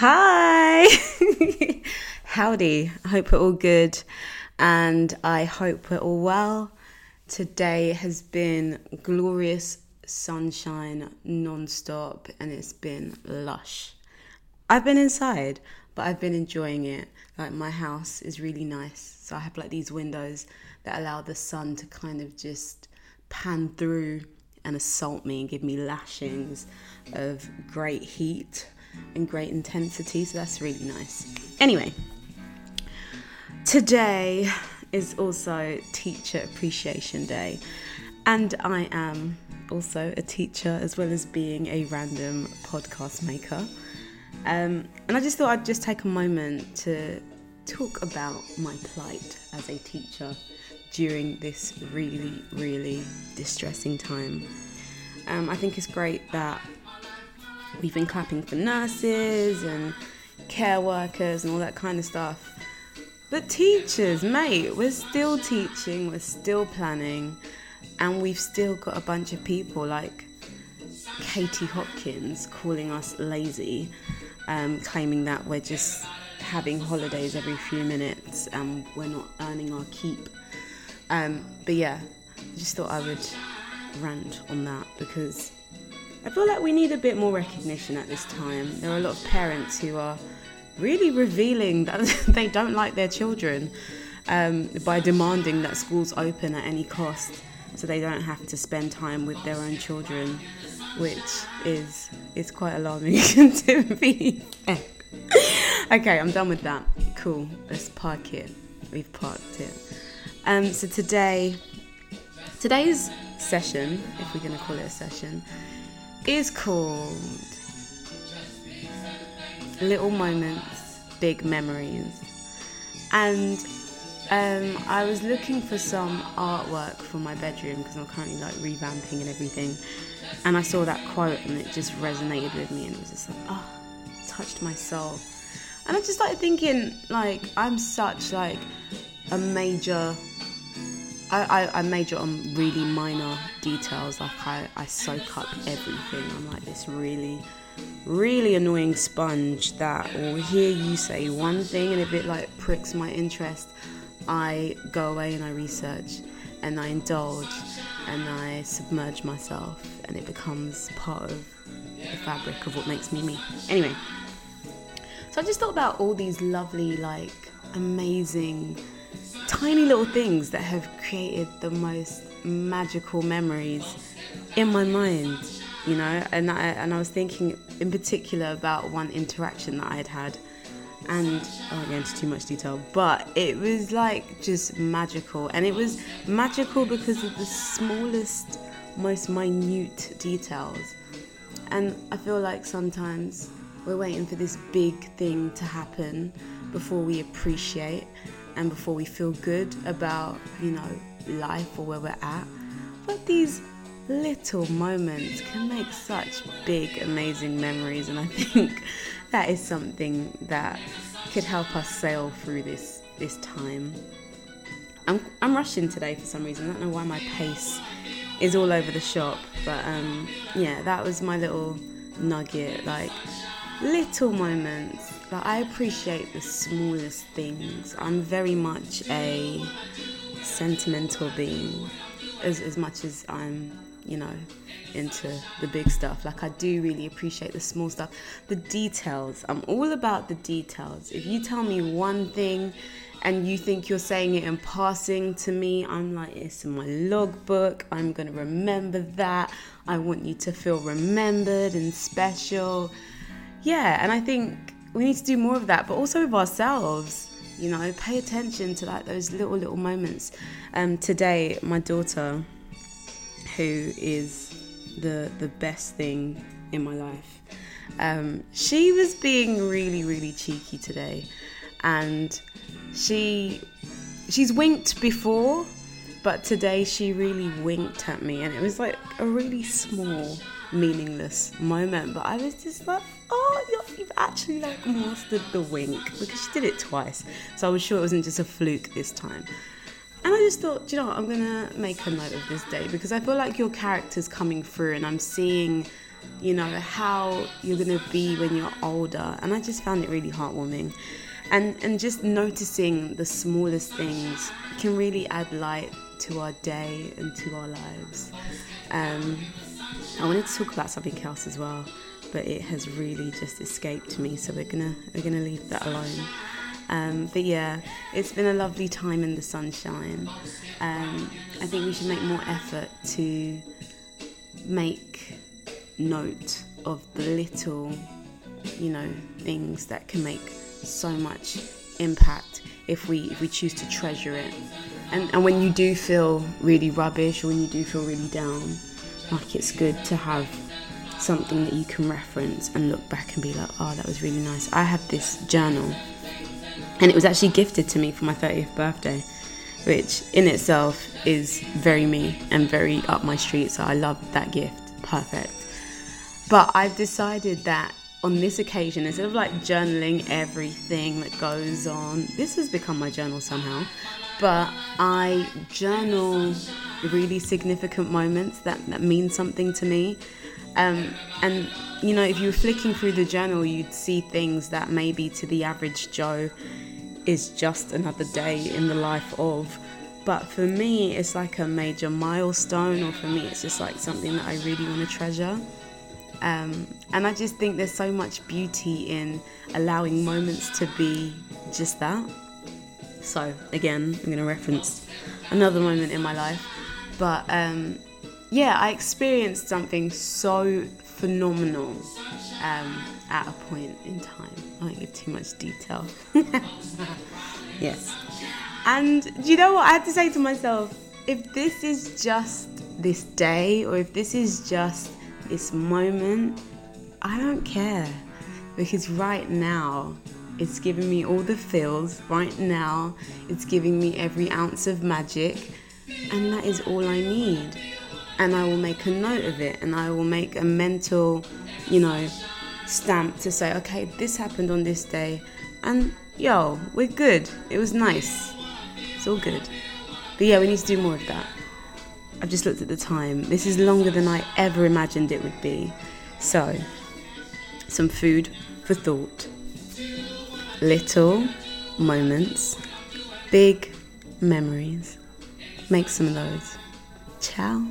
Hi! Howdy. I hope we're all good and I hope we're all well. Today has been glorious sunshine non stop and it's been lush. I've been inside, but I've been enjoying it. Like, my house is really nice, so I have like these windows that allow the sun to kind of just pan through and assault me and give me lashings of great heat and great intensity, so that's really nice. Anyway, today is also Teacher Appreciation Day, and I am also a teacher as well as being a random podcast maker. Um, and I just thought I'd just take a moment to talk about my plight as a teacher during this really, really distressing time. Um, I think it's great that we've been clapping for nurses and care workers and all that kind of stuff. But teachers, mate, we're still teaching, we're still planning, and we've still got a bunch of people like Katie Hopkins calling us lazy, um, claiming that we're just having holidays every few minutes and we're not earning our keep. Um, but yeah, I just thought I would rant on that because I feel like we need a bit more recognition at this time. There are a lot of parents who are really revealing that they don't like their children um, by demanding that schools open at any cost so they don't have to spend time with their own children, which is is quite alarming to me. okay, I'm done with that. Cool, let's park it. We've parked it. Um, so today, today's session, if we're going to call it a session, is called Little Moments, Big Memories. And um, I was looking for some artwork for my bedroom because I'm currently like revamping and everything. And I saw that quote and it just resonated with me and it was just like, oh, touched my soul. And I just started thinking, like, I'm such like a major I, I, I, major on really minor details. Like I, I soak up everything. I'm like this really, really annoying sponge that will hear you say one thing and if it like pricks my interest, I go away and I research and I indulge and I submerge myself and it becomes part of the fabric of what makes me me. Anyway, so I just thought about all these lovely, like amazing tiny little things that have created the most magical memories in my mind, you know. And I, and I was thinking in particular about one interaction that I had had, and I won't go into too much detail, but it was like just magical, and it was magical because of the smallest, most minute details. And I feel like sometimes we're waiting for this big thing to happen before we appreciate and before we feel good about, you know, life or where we're at. But these little moments can make such big, amazing memories, and I think that is something that could help us sail through this this time. I'm I'm rushing today for some reason. I don't know why my pace is all over the shop, but um, yeah, that was my little nugget. Like little moments like I appreciate the smallest things. I'm very much a sentimental being, as as much as I'm, you know, into the big stuff. Like I do really appreciate the small stuff, the details. I'm all about the details. If you tell me one thing and you think you're saying it in passing to me, I'm like, it's in my logbook. I'm gonna remember that. I want you to feel remembered and special. Yeah, and I think we need to do more of that, but also with ourselves. You know, pay attention to like those little little moments. Um, today, my daughter, who is the the best thing in my life, um, she was being really really cheeky today, and she she's winked before, but today she really winked at me, and it was like a really small meaningless moment. But I was just like, oh, you've actually like mastered the wink because she did it twice. So I was sure it wasn't just a fluke this time. And I just thought, you know what, I'm gonna make a note of this day because I feel like your character's coming through and I'm seeing you know, how you're to be when you're older. And I just found it really heartwarming. And, and just noticing the smallest things can really add light to our day and to our lives. Um, I wanted to talk about something else as well, but it has really just escaped me, so we're gonna we're gonna leave that alone. Um, but yeah, it's been a lovely time in the sunshine. Um, I think we should make more effort to make note of the little, you know, things that can make so much impact if we if we choose to treasure it. And and when you do feel really rubbish or when you do feel really down, like it's good to have something that you can reference and look back and be like, oh, that was really nice. I had this journal and it was actually gifted to me for my 30th birthday, which in itself is very me and very up my street. So I love that gift. Perfect. But I've decided that on this occasion, instead of like journaling everything that goes on, this has become my journal somehow. But I journal really significant moments that, that mean something to me. Um, and you know, if you were flicking through the journal, you'd see things that maybe to the average Joe is just another day in the life of. But for me, it's like a major milestone, or for me, it's just like something that I really want to treasure. Um, and I just think there's so much beauty in allowing moments to be just that. So, again, I'm going to reference another moment in my life. But um, yeah, I experienced something so phenomenal um, at a point in time. I won't give too much detail. yes. And do you know what I had to say to myself? If this is just this day, or if this is just this moment, I don't care. Because right now, it's giving me all the feels. Right now, it's giving me every ounce of magic. And that is all I need and I will make a note of it and I will make a mental, you know, stamp to say, okay, this happened on this day, and yo, we're good. It was nice. It's all good. But yeah, we need to do more of that. I've just looked at the time. This is longer than I ever imagined it would be. So, some food for thought. Little moments, big memories. Make some of those. Ciao.